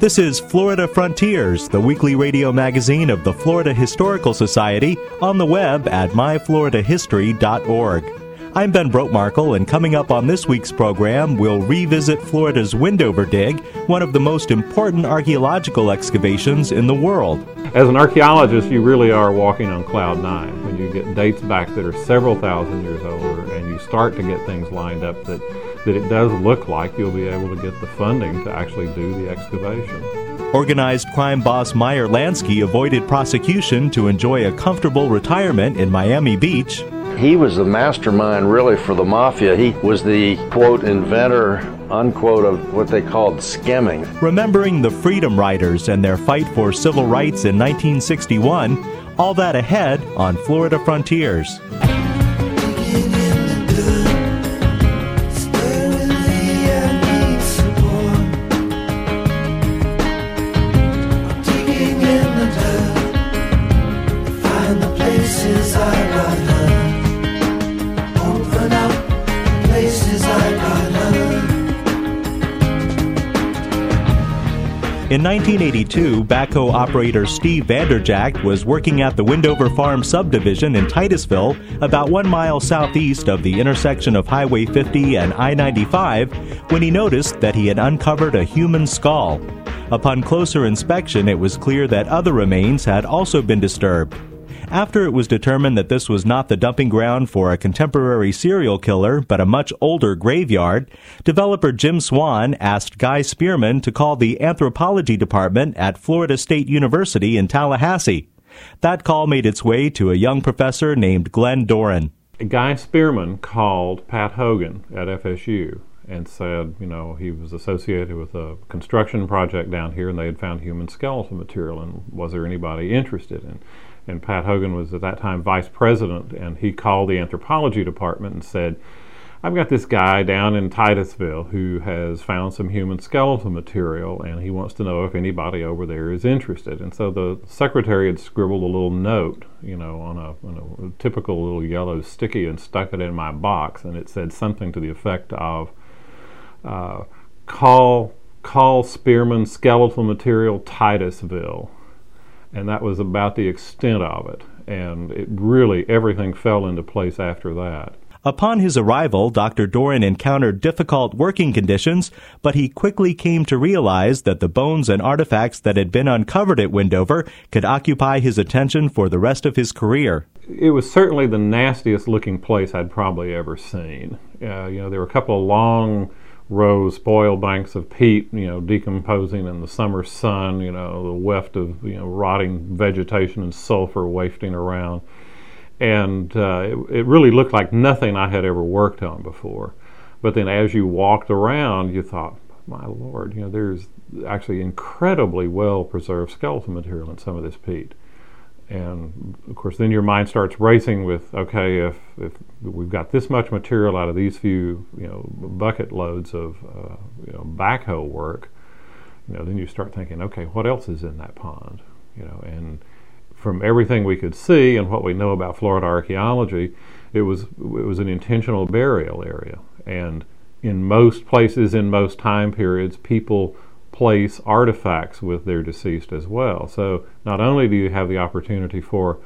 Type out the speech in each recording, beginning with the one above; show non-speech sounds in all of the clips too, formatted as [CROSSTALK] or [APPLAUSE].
This is Florida Frontiers, the weekly radio magazine of the Florida Historical Society, on the web at myfloridahistory.org. I'm Ben Brotemarkle, and coming up on this week's program, we'll revisit Florida's Windover Dig, one of the most important archaeological excavations in the world. As an archaeologist, you really are walking on cloud nine when you get dates back that are several thousand years older and you start to get things lined up that that it does look like you'll be able to get the funding to actually do the excavation. Organized crime boss Meyer Lansky avoided prosecution to enjoy a comfortable retirement in Miami Beach. He was the mastermind, really, for the mafia. He was the, quote, inventor, unquote, of what they called skimming. Remembering the Freedom Riders and their fight for civil rights in 1961, all that ahead on Florida Frontiers. In 1982, backhoe operator Steve Vanderjagt was working at the Windover Farm subdivision in Titusville, about one mile southeast of the intersection of Highway 50 and I 95, when he noticed that he had uncovered a human skull. Upon closer inspection, it was clear that other remains had also been disturbed. After it was determined that this was not the dumping ground for a contemporary serial killer, but a much older graveyard, developer Jim Swan asked Guy Spearman to call the anthropology department at Florida State University in Tallahassee. That call made its way to a young professor named Glenn Doran. Guy Spearman called Pat Hogan at FSU and said, you know, he was associated with a construction project down here and they had found human skeletal material and was there anybody interested in and Pat Hogan was at that time vice president, and he called the anthropology department and said, I've got this guy down in Titusville who has found some human skeletal material, and he wants to know if anybody over there is interested. And so the secretary had scribbled a little note, you know, on a, on a typical little yellow sticky and stuck it in my box, and it said something to the effect of, uh, "Call call Spearman skeletal material Titusville." And that was about the extent of it. And it really, everything fell into place after that. Upon his arrival, Dr. Doran encountered difficult working conditions, but he quickly came to realize that the bones and artifacts that had been uncovered at Windover could occupy his attention for the rest of his career. It was certainly the nastiest looking place I'd probably ever seen. Uh, you know, there were a couple of long rows, spoiled banks of peat, you know, decomposing in the summer sun, you know, the weft of, you know, rotting vegetation and sulfur wafting around. And uh, it, it really looked like nothing I had ever worked on before. But then as you walked around, you thought, my lord, you know, there's actually incredibly well preserved skeletal material in some of this peat and of course then your mind starts racing with okay if, if we've got this much material out of these few you know bucket loads of uh, you know backhoe work you know then you start thinking okay what else is in that pond? You know and from everything we could see and what we know about Florida archaeology it was it was an intentional burial area. And in most places in most time periods people place artifacts with their deceased as well. So not only do you have the opportunity for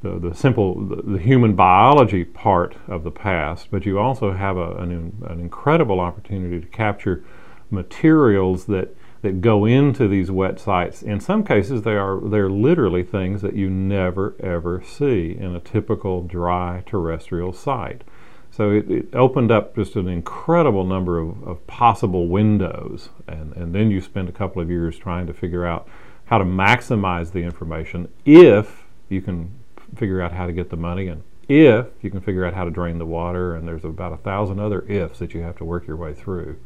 the, the simple the, the human biology part of the past, but you also have a, an, an incredible opportunity to capture materials that that go into these wet sites. In some cases, they are they're literally things that you never ever see in a typical dry terrestrial site. So it, it, opened up just an incredible number of, of possible windows. And, and then you spend a couple of years trying to figure out how to maximize the information if you can figure out how to get the money and if you can figure out how to drain the water. And there's about a thousand other ifs that you have to work your way through.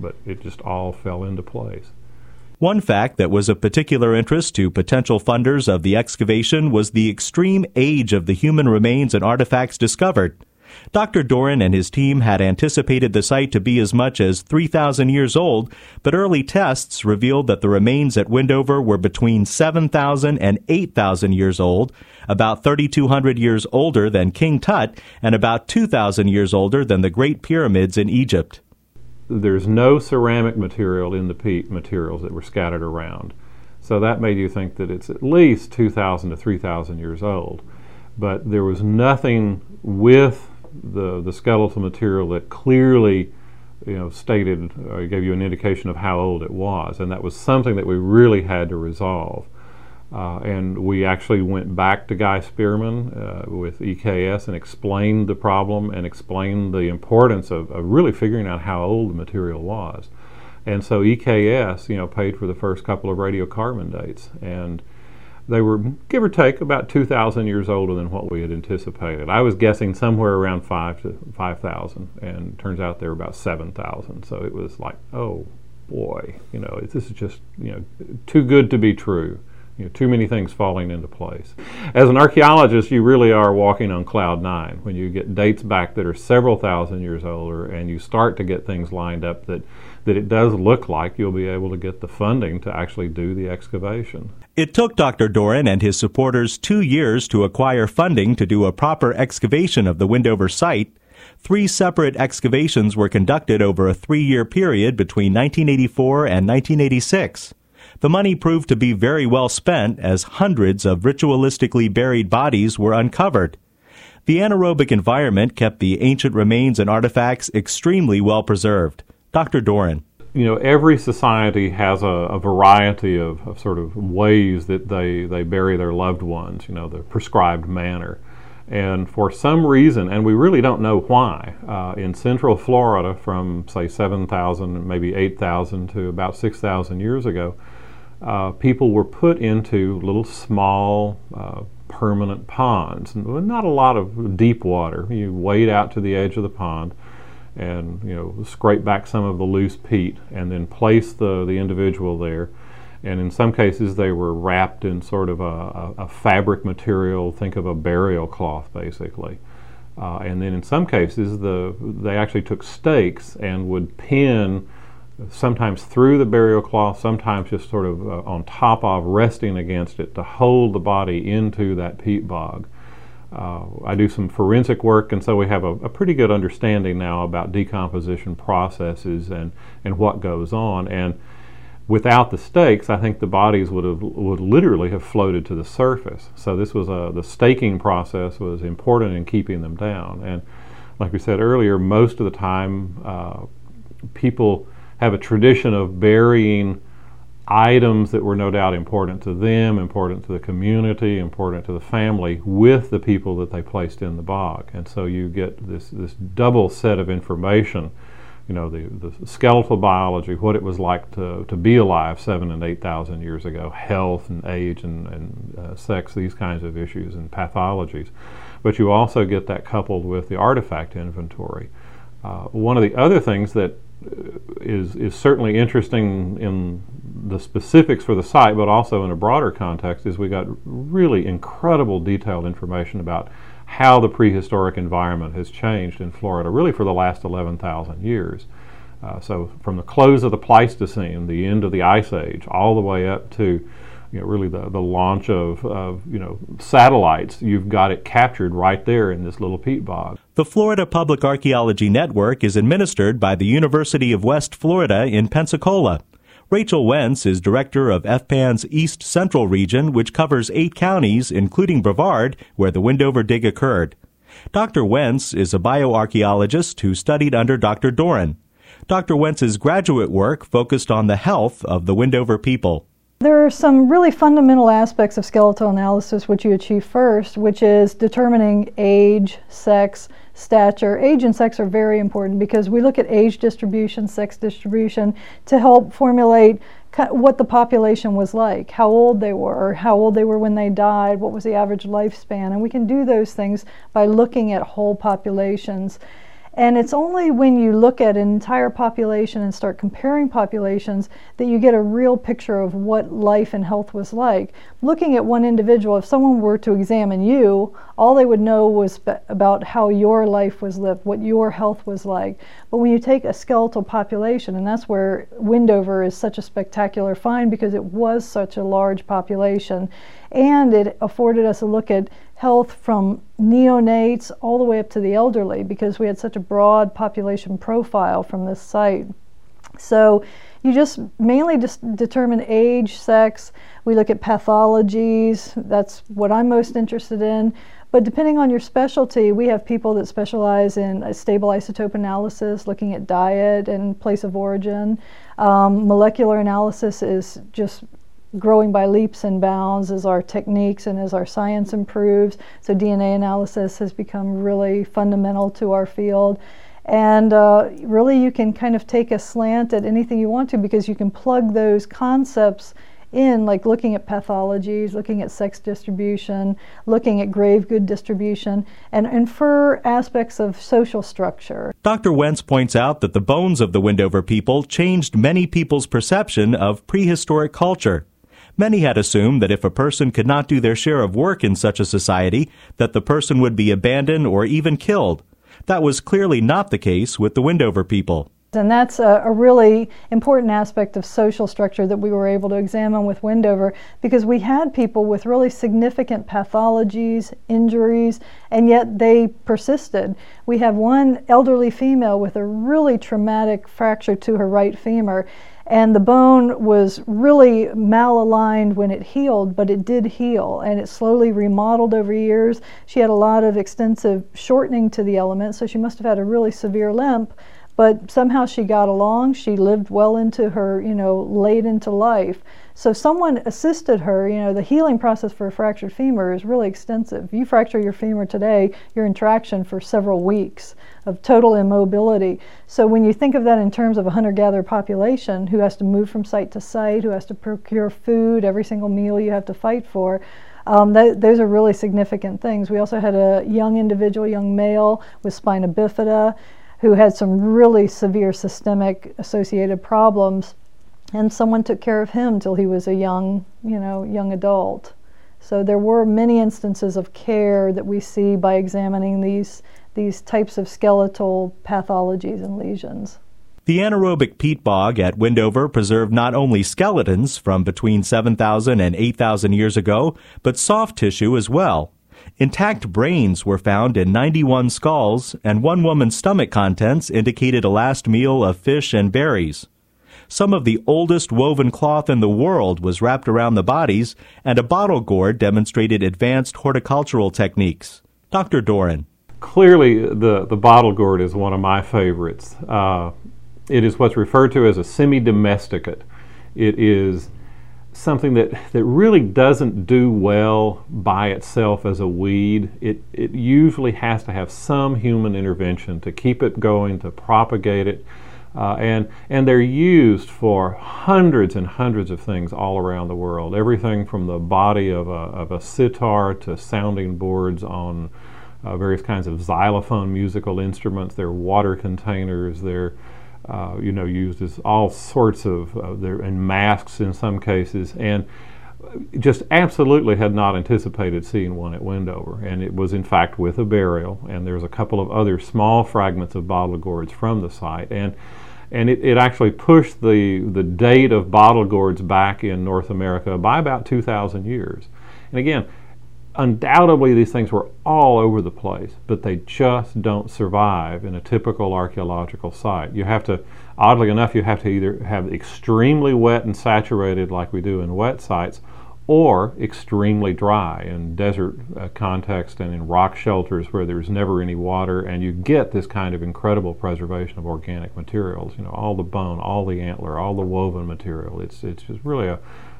But it just all fell into place. One fact that was of particular interest to potential funders of the excavation was the extreme age of the human remains and artifacts discovered. Dr. Doran and his team had anticipated the site to be as much as 3,000 years old, but early tests revealed that the remains at Windover were between 7,000 and 8,000 years old, about 3,200 years older than King Tut, and about 2,000 years older than the Great Pyramids in Egypt there's no ceramic material in the peat materials that were scattered around. So that made you think that it's at least 2,000 to 3,000 years old. But there was nothing with the, the skeletal material that clearly you know, stated or gave you an indication of how old it was. And that was something that we really had to resolve. Uh, and we actually went back to Guy Spearman uh, with EKS and explained the problem and explained the importance of, of, really figuring out how old the material was. And so EKS, you know, paid for the first couple of radiocarbon dates, and they were give or take about 2,000 years older than what we had anticipated. I was guessing somewhere around five to 5,000, and turns out they were about 7,000. So it was like, oh boy, you know, this is just you know too good to be true. You know, too many things falling into place. As an archaeologist, you really are walking on cloud nine when you get dates back that are several thousand years older and you start to get things lined up that, that it does look like you'll be able to get the funding to actually do the excavation. It took Dr. Doran and his supporters two years to acquire funding to do a proper excavation of the Windover site. Three separate excavations were conducted over a three year period between 1984 and 1986. The money proved to be very well spent as hundreds of ritualistically buried bodies were uncovered. The anaerobic environment kept the ancient remains and artifacts extremely well preserved. Dr. Doran. You know, every society has a, a variety of, of, sort of ways that they, they bury their loved ones, you know, the prescribed manner. And for some reason, and we really don't know why, uh, in central Florida from, say, 7,000, maybe 8,000 to about 6,000 years ago, uh, people were put into little small uh, permanent ponds. Not a lot of deep water. You wade out to the edge of the pond and you know scrape back some of the loose peat and then place the, the individual there. And in some cases, they were wrapped in sort of a, a, a fabric material. Think of a burial cloth, basically. Uh, and then in some cases, the they actually took stakes and would pin sometimes through the burial cloth, sometimes just sort of uh, on top of, resting against it to hold the body into that peat bog. Uh, I do some forensic work, and so we have a, a, pretty good understanding now about decomposition processes and, and what goes on. And without the stakes, I think the bodies would have would literally have floated to the surface. So this was a the staking process was important in keeping them down. And like we said earlier, most of the time, uh, people have a tradition of burying items that were no doubt important to them, important to the community, important to the family with the people that they placed in the bog. And so you get this, this double set of information, you know, the, the skeletal biology, what it was like to, to be alive seven and 8,000 years ago, health and age and, and uh, sex, these kinds of issues and pathologies. But you also get that coupled with the artifact inventory. Uh, one of the other things that is is certainly interesting in the specifics for the site, but also in a broader context, is we got really incredible detailed information about how the prehistoric environment has changed in Florida, really for the last 11,000 years. Uh, so from the close of the Pleistocene, the end of the Ice Age, all the way up to you know, really the, the launch of, of, you know, satellites, you've got it captured right there in this little peat bog. The Florida Public Archaeology Network is administered by the University of West Florida in Pensacola. Rachel Wentz is director of FPAN's East Central region, which covers eight counties, including Brevard, where the Windover dig occurred. Dr. Wentz is a bioarchaeologist who studied under Dr. Doran. Dr. Wentz's graduate work focused on the health of the Windover people. There are some really fundamental aspects of skeletal analysis which you achieve first, which is determining age, sex, stature. Age and sex are very important because we look at age distribution, sex distribution to help formulate what the population was like, how old they were, how old they were when they died, what was the average lifespan. And we can do those things by looking at whole populations. And it's only when you look at an entire population and start comparing populations that you get a real picture of what life and health was like. Looking at one individual, if someone were to examine you, all they would know was about how your life was lived, what your health was like. But when you take a skeletal population, and that's where Windover is such a spectacular find because it was such a large population, and it afforded us a look at health from neonates all the way up to the elderly because we had such a broad population profile from this site. So you just mainly just determine age, sex. We look at pathologies. That's what I'm most interested in. But depending on your specialty, we have people that specialize in stable isotope analysis, looking at diet and place of origin. Um, molecular analysis is just growing by leaps and bounds as our techniques and as our science improves. So DNA analysis has become really fundamental to our field. And uh, really, you can kind of take a slant at anything you want to because you can plug those concepts in, like looking at pathologies, looking at sex distribution, looking at grave good distribution, and infer aspects of social structure. Dr. Wentz points out that the bones of the Windover people changed many people's perception of prehistoric culture. Many had assumed that if a person could not do their share of work in such a society, that the person would be abandoned or even killed. That was clearly not the case with the Windover people. And that's a, a, really important aspect of social structure that we were able to examine with Windover because we had people with really significant pathologies, injuries, and yet they persisted. We have one elderly female with a really traumatic fracture to her right femur, and the bone was really malaligned when it healed, but it did heal and it slowly remodeled over years. She had a lot of extensive shortening to the element, so she must have had a really severe limp. But somehow she got along. She lived well into her, you know, late into life. So someone assisted her. You know, the healing process for a fractured femur is really extensive. You fracture your femur today, you're in traction for several weeks of total immobility. So when you think of that in terms of a hunter-gatherer population who has to move from site to site, who has to procure food, every single meal you have to fight for, um, that, those are really significant things. We also had a young individual, young male with spina bifida, who had some really severe systemic associated problems and someone took care of him till he was a young, you know, young adult. So there were many instances of care that we see by examining these these types of skeletal pathologies and lesions. The anaerobic peat bog at Windover preserved not only skeletons from between 7,000 and 8,000 years ago, but soft tissue as well. Intact brains were found in 91 skulls, and one woman's stomach contents indicated a last meal of fish and berries. Some of the oldest woven cloth in the world was wrapped around the bodies, and a bottle gourd demonstrated advanced horticultural techniques. Dr. Doran. Clearly, the, the bottle gourd is one of my favorites. Uh, it is what's referred to as a semi domesticate. It is something that, that really doesn't do well by itself as a weed. It, it usually has to have some human intervention to keep it going, to propagate it. Uh, and, and they're used for hundreds and hundreds of things all around the world. Everything from the body of a, of a sitar to sounding boards on uh, various kinds of xylophone musical instruments. They're water containers. They're uh, you know used as all sorts of uh, they're in masks in some cases and just absolutely had not anticipated seeing one at Windover, and it was in fact with a burial. And there's a couple of other small fragments of bottle gourds from the site, and and it, it actually pushed the the date of bottle gourds back in North America by about 2,000 years. And again, undoubtedly these things were all over the place, but they just don't survive in a typical archaeological site. You have to, oddly enough, you have to either have extremely wet and saturated like we do in wet sites, or extremely dry in desert uh, context and in rock shelters where there's never any water and you get this kind of incredible preservation of organic materials you know all the bone all the antler all the woven material it's it's just really a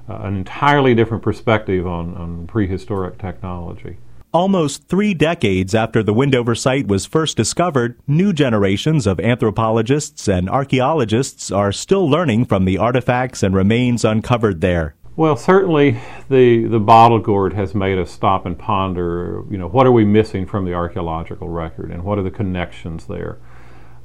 an entirely different perspective on, on prehistoric technology Almost three decades after the Windover site was first discovered, new generations of anthropologists and archaeologists are still learning from the artifacts and remains uncovered there. Well, certainly the, the bottle gourd has made us stop and ponder, you know, what are we missing from the archaeological record and what are the connections there?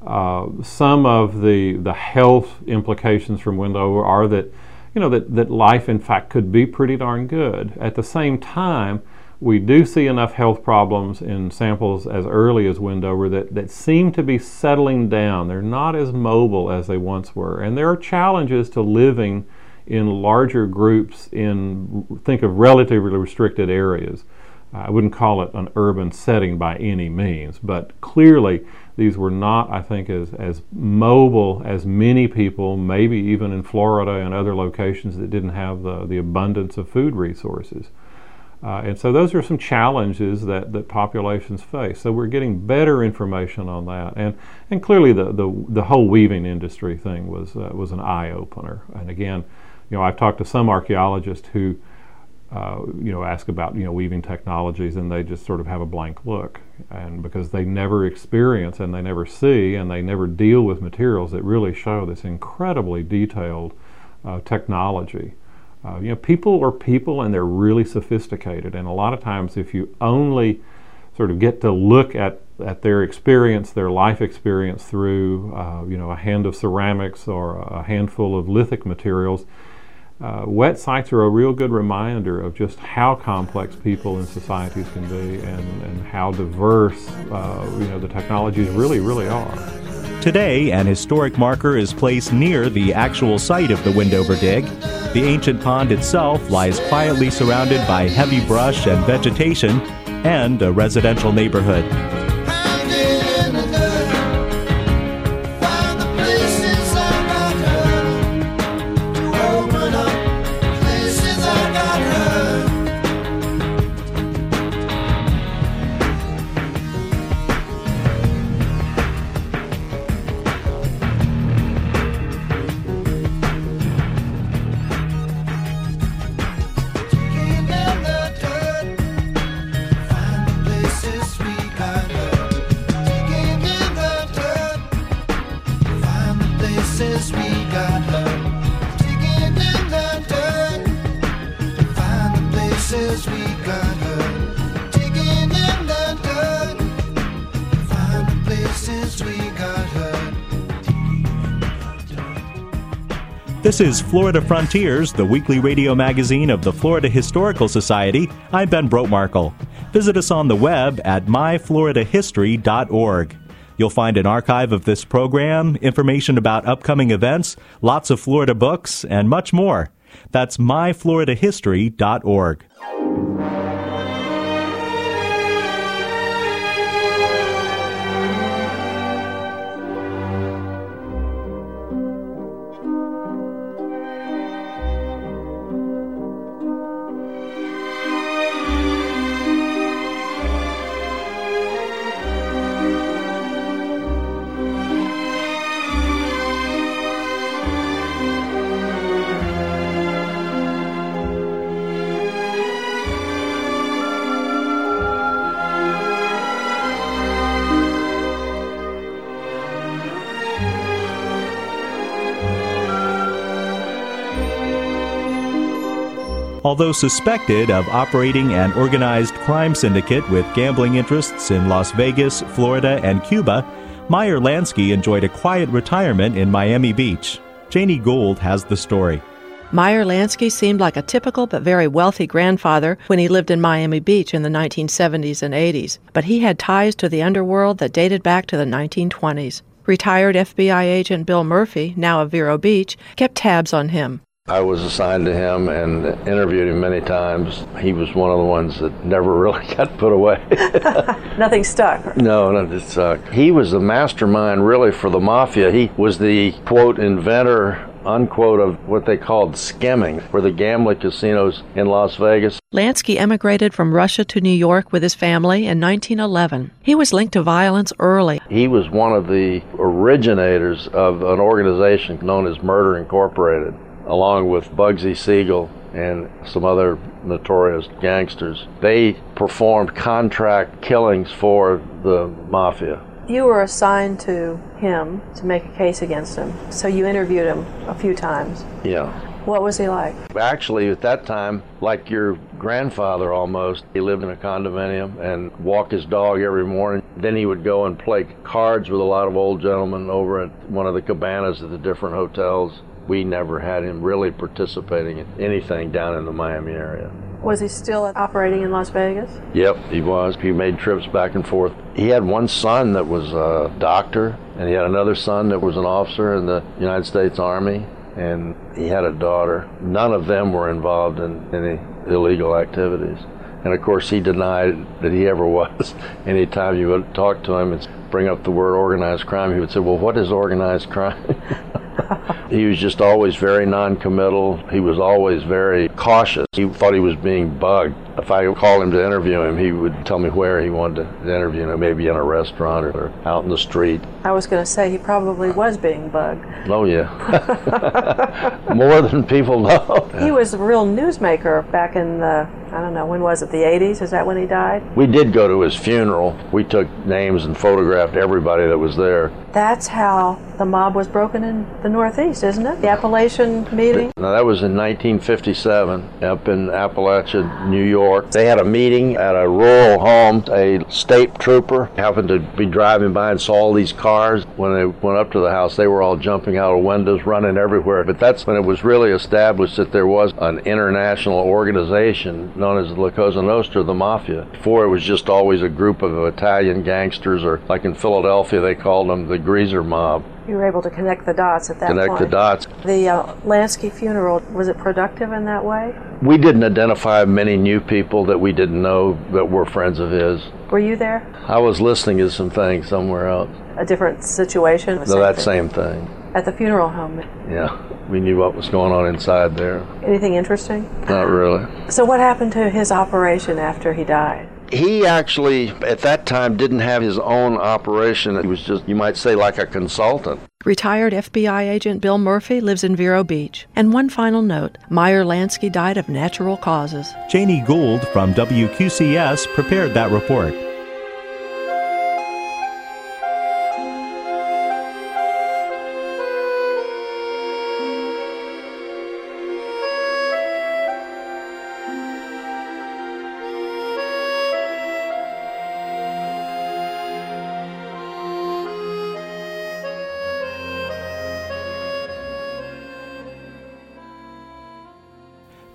Uh, some of the, the health implications from windover are that, you know, that, that life in fact could be pretty darn good. At the same time, we do see enough health problems in samples as early as windover that, that seem to be settling down. They're not as mobile as they once were. And there are challenges to living in larger groups in, think of relatively restricted areas. I wouldn't call it an urban setting by any means, but clearly these were not, I think, as, as mobile as many people, maybe even in Florida and other locations that didn't have the, the abundance of food resources. Uh, and so those are some challenges that, that populations face. So we're getting better information on that. And, and clearly the, the, the whole weaving industry thing was, uh, was an eye opener. And again, you know, I've talked to some archaeologists who uh, you know, ask about you know weaving technologies, and they just sort of have a blank look, and because they never experience and they never see and they never deal with materials that really show this incredibly detailed uh, technology. Uh, you know, people are people, and they're really sophisticated, and a lot of times, if you only sort of get to look at at their experience, their life experience through, uh, you know, a hand of ceramics or a handful of lithic materials, uh, wet sites are a real good reminder of just how complex people and societies can be and, and how diverse uh, you know the technologies really really are. Today, an historic marker is placed near the actual site of the Windover dig. The ancient pond itself lies quietly surrounded by heavy brush and vegetation and a residential neighborhood. This is Florida Frontiers, the weekly radio magazine of the Florida Historical Society. I'm Ben Brotemarkle. Visit us on the web at myfloridahistory.org. You'll find an archive of this program, information about upcoming events, lots of Florida books, and much more. That's myfloridahistory.org. Although suspected of operating an organized crime syndicate with gambling interests in Las Vegas, Florida, and Cuba, Meyer Lansky enjoyed a quiet retirement in Miami Beach. Janie Gould has the story. Meyer Lansky seemed like a typical but very wealthy grandfather when he lived in Miami Beach in the 1970s and 80s, but he had ties to the underworld that dated back to the 1920s. Retired FBI agent Bill Murphy, now of Vero Beach, kept tabs on him. I was assigned to him and interviewed him many times. He was one of the ones that never [LAUGHS] really got put away. [LAUGHS] Nothing stuck. No, nothing stuck. He was the mastermind, really, for the mafia. He was the quote inventor unquote of what they called skimming, were the gambling casinos in Las Vegas. Lansky emigrated from Russia to New York with his family in 1911. He was linked to violence early. He was one of the originators of an organization known as Murder Incorporated along with Bugsy Siegel and some other notorious gangsters. They performed contract killings for the mafia. You were assigned to him to make a case against him, so you interviewed him a few times. Yeah. What was he like? Actually, at that time, like your grandfather almost, he lived in a condominium and walked his dog every morning. Then he would go and play cards with a lot of old gentlemen over at one of the cabanas at the different hotels. We never had him really participating in anything down in the Miami area. Was he still operating in Las Vegas? Yep, he was. He made trips back and forth. He had one son that was a doctor, and he had another son that was an officer in the United States Army and he had a daughter. None of them were involved in any illegal activities. And of course, he denied that he ever [LAUGHS] was. Anytime you would talk to him and bring up the word organized crime, he would say, Well, what is organized crime? [LAUGHS] he was just always very non-committal. He was always very cautious. He thought he was being bugged. If I called him to interview him, he would tell me where he wanted to interview him, maybe in a restaurant or out in the street. I was going to say he probably was being bugged. Oh, yeah. [LAUGHS] [LAUGHS] More than people know. He was a real newsmaker back in the, I don't know, when was it, the 80s? Is that when he died? We did go to his funeral. We took names and photographed everybody that was there. That's how the mob was broken in the Northeast, isn't it? The Apalachin meeting? Now, that was in 1957 up in Apalachin, New York. They had a meeting at a rural home. A state trooper happened to be driving by and saw all these cars. When they went up to the house, they were all jumping out of windows, running everywhere. But that's when it was really established that there was an international organization known as the La Cosa Nostra, the Mafia. Before, it was just always a group of Italian gangsters, or like in Philadelphia, they called them the greaser mob. You were able to connect the dots at that connect point. Connect the dots. The uh, Lansky funeral, was it productive in that way? We didn't identify many new people that we didn't know that were friends of his. Were you there? I was listening to some things somewhere else. A different situation? No, that same thing. At the funeral home? Yeah. We knew what was going on inside there. Anything interesting? Not really. So, what happened to his operation after he died? He actually, at that time, didn't have his own operation. He was just, you might say, like a consultant. Retired FBI agent Bill Murphy lives in Vero Beach. And one final note Meyer Lansky died of natural causes. Janie Gould from WQCS prepared that report.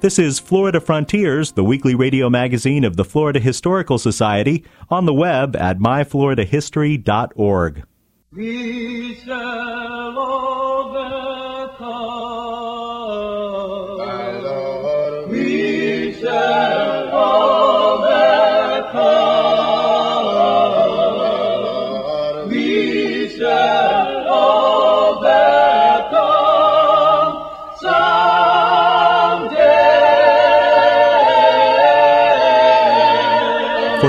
This is Florida Frontiers, the weekly radio magazine of the Florida Historical Society, on the web at myfloridahistory.org. We shall overcome.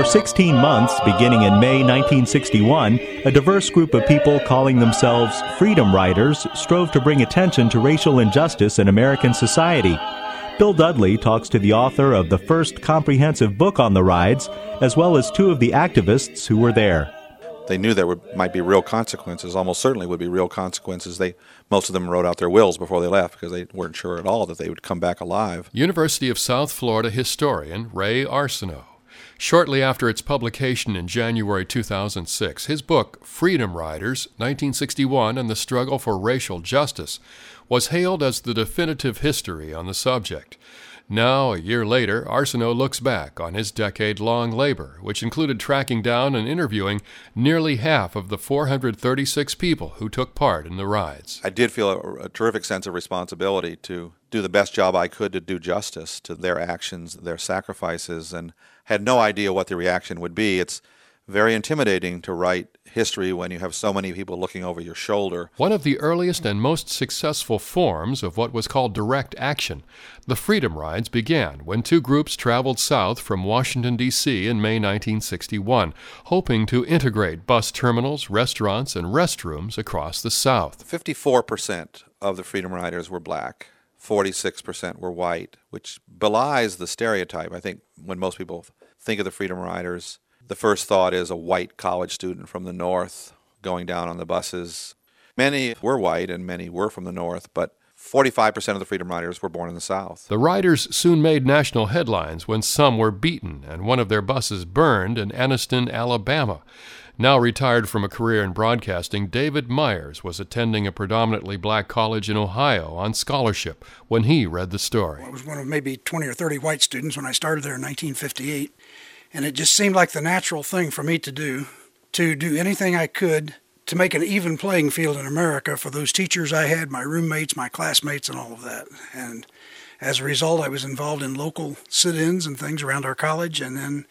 For 16 months, beginning in May 1961, a diverse group of people calling themselves Freedom Riders strove to bring attention to racial injustice in American society. Bill Dudley talks to the author of the first comprehensive book on the rides, as well as two of the activists who were there. They knew there would, might be real consequences, almost certainly would be real consequences. They, most of them wrote out their wills before they left because they weren't sure at all that they would come back alive. University of South Florida historian Ray Arsenault. Shortly after its publication in January 2006, his book, Freedom Riders 1961 and the Struggle for Racial Justice, was hailed as the definitive history on the subject. Now, a year later, Arsenault looks back on his decade long labor, which included tracking down and interviewing nearly half of the 436 people who took part in the rides. I did feel a, a, terrific sense of responsibility to do the best job I could to do justice to their actions, their sacrifices, and had no idea what the reaction would be. It's very intimidating to write history when you have so many people looking over your shoulder. One of the earliest and most successful forms of what was called direct action, the Freedom Rides began when two groups traveled south from Washington, D.C. in May 1961, hoping to integrate bus terminals, restaurants, and restrooms across the South. 54% of the Freedom Riders were black. 46% were white, which belies the stereotype. I think when most people think of the Freedom Riders, the first thought is a white college student from the North going down on the buses. Many were white and many were from the North, but 45% of the Freedom Riders were born in the South. The riders soon made national headlines when some were beaten and one of their buses burned in Anniston, Alabama. Now retired from a career in broadcasting, David Myers was attending a predominantly black college in Ohio on scholarship when he read the story. I was one of maybe 20 or 30 white students when I started there in 1958, and it just seemed like the natural thing for me to do to do anything I could to make an even playing field in America for those teachers I had, my roommates, my classmates, and all of that. And as a result, I was involved in local sit ins and things around our college, and then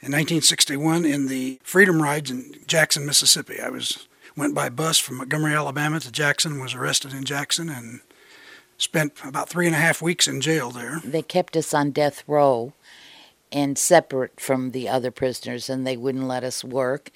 in 1961 in the Freedom Rides in Jackson, Mississippi. I was went by bus from Montgomery, Alabama to Jackson, was arrested in Jackson, and spent about three and a half weeks in jail there. They kept us on death row and separate from the other prisoners, and they wouldn't let us work.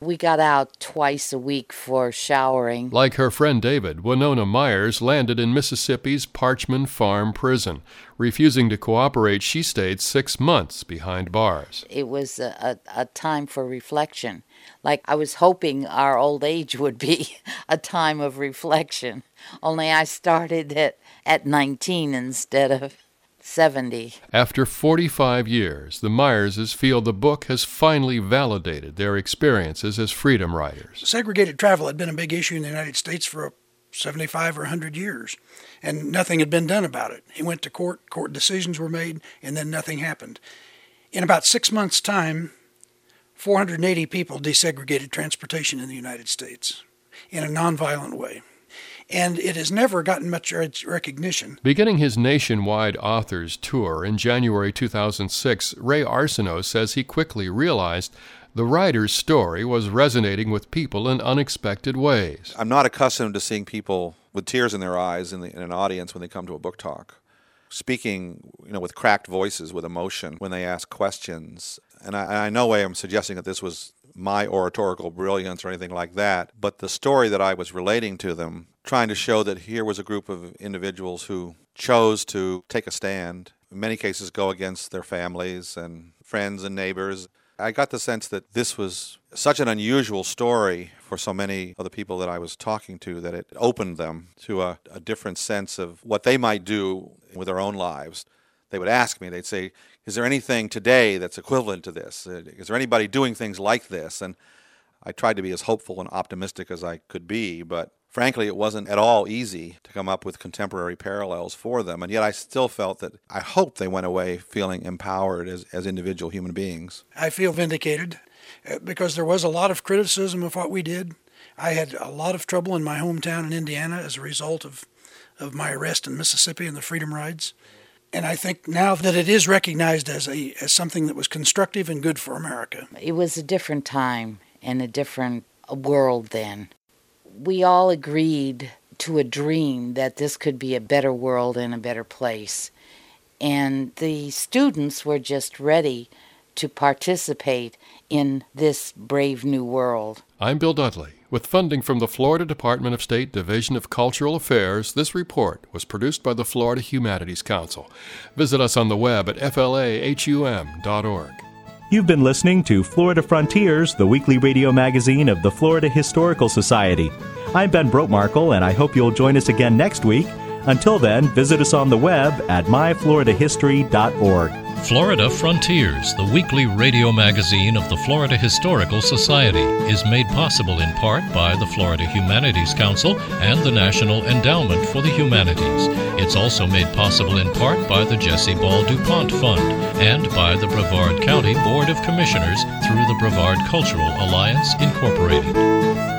We got out twice a week for showering. Like her friend David, Winona Myers landed in Mississippi's Parchman Farm Prison. Refusing to cooperate, she stayed six months behind bars. It was a, a, a time for reflection. Like I was hoping our old age would be [LAUGHS] a time of reflection, only I started at, at 19 instead of 70. After 45 years, the Myerses feel the book has finally validated their experiences as freedom riders. Segregated travel had been a big issue in the United States for 75 or 100 years, and nothing had been done about it. He went to court, court decisions were made, and then nothing happened. In about six months' time, 480 people desegregated transportation in the United States in a nonviolent way and it has never gotten much recognition. Beginning his nationwide authors tour in January 2006, Ray Arsenault says he quickly realized the writer's story was resonating with people in unexpected ways. I'm not accustomed to seeing people with tears in their eyes in, the, in an audience when they come to a book talk, speaking, you know, with cracked voices, with emotion when they ask questions. And I, I no way am suggesting that this was my oratorical brilliance or anything like that, but the story that I was relating to them, trying to show that here was a group of individuals who chose to take a stand, in many cases go against their families and friends and neighbors. I got the sense that this was such an unusual story for so many of the people that I was talking to that it opened them to a, a different sense of what they might do with their own lives they would ask me, they'd say, Is there anything today that's equivalent to this? Uh, is there anybody doing things like this? And I tried to be as hopeful and optimistic as I could be, but frankly, it wasn't at all easy to come up with contemporary parallels for them. And yet I still felt that I hope they went away feeling empowered as, as individual human beings. I feel vindicated uh, because there was a lot of criticism of what we did. I had a lot of trouble in my hometown in Indiana as a result of, of my arrest in Mississippi and the Freedom Rides and I think now that it is recognized as a as something that was constructive and good for America. It was a different time and a different world then. We all agreed to a dream that this could be a better world and a better place. And the students were just ready to participate in this brave new world. I'm Bill Dudley. With funding from the Florida Department of State Division of Cultural Affairs, this report was produced by the Florida Humanities Council. Visit us on the web at flahum.org. You've been listening to Florida Frontiers, the weekly radio magazine of the Florida Historical Society. I'm Ben Brotemarkle, and I hope you'll join us again next week. Until then, visit us on the web at myfloridahistory.org. Florida Frontiers, the weekly radio magazine of the Florida Historical Society, is made possible in part by the Florida Humanities Council and the National Endowment for the Humanities. It's also made possible in part by the Jesse Ball DuPont Fund and by the Brevard County Board of Commissioners through the Brevard Cultural Alliance, Incorporated.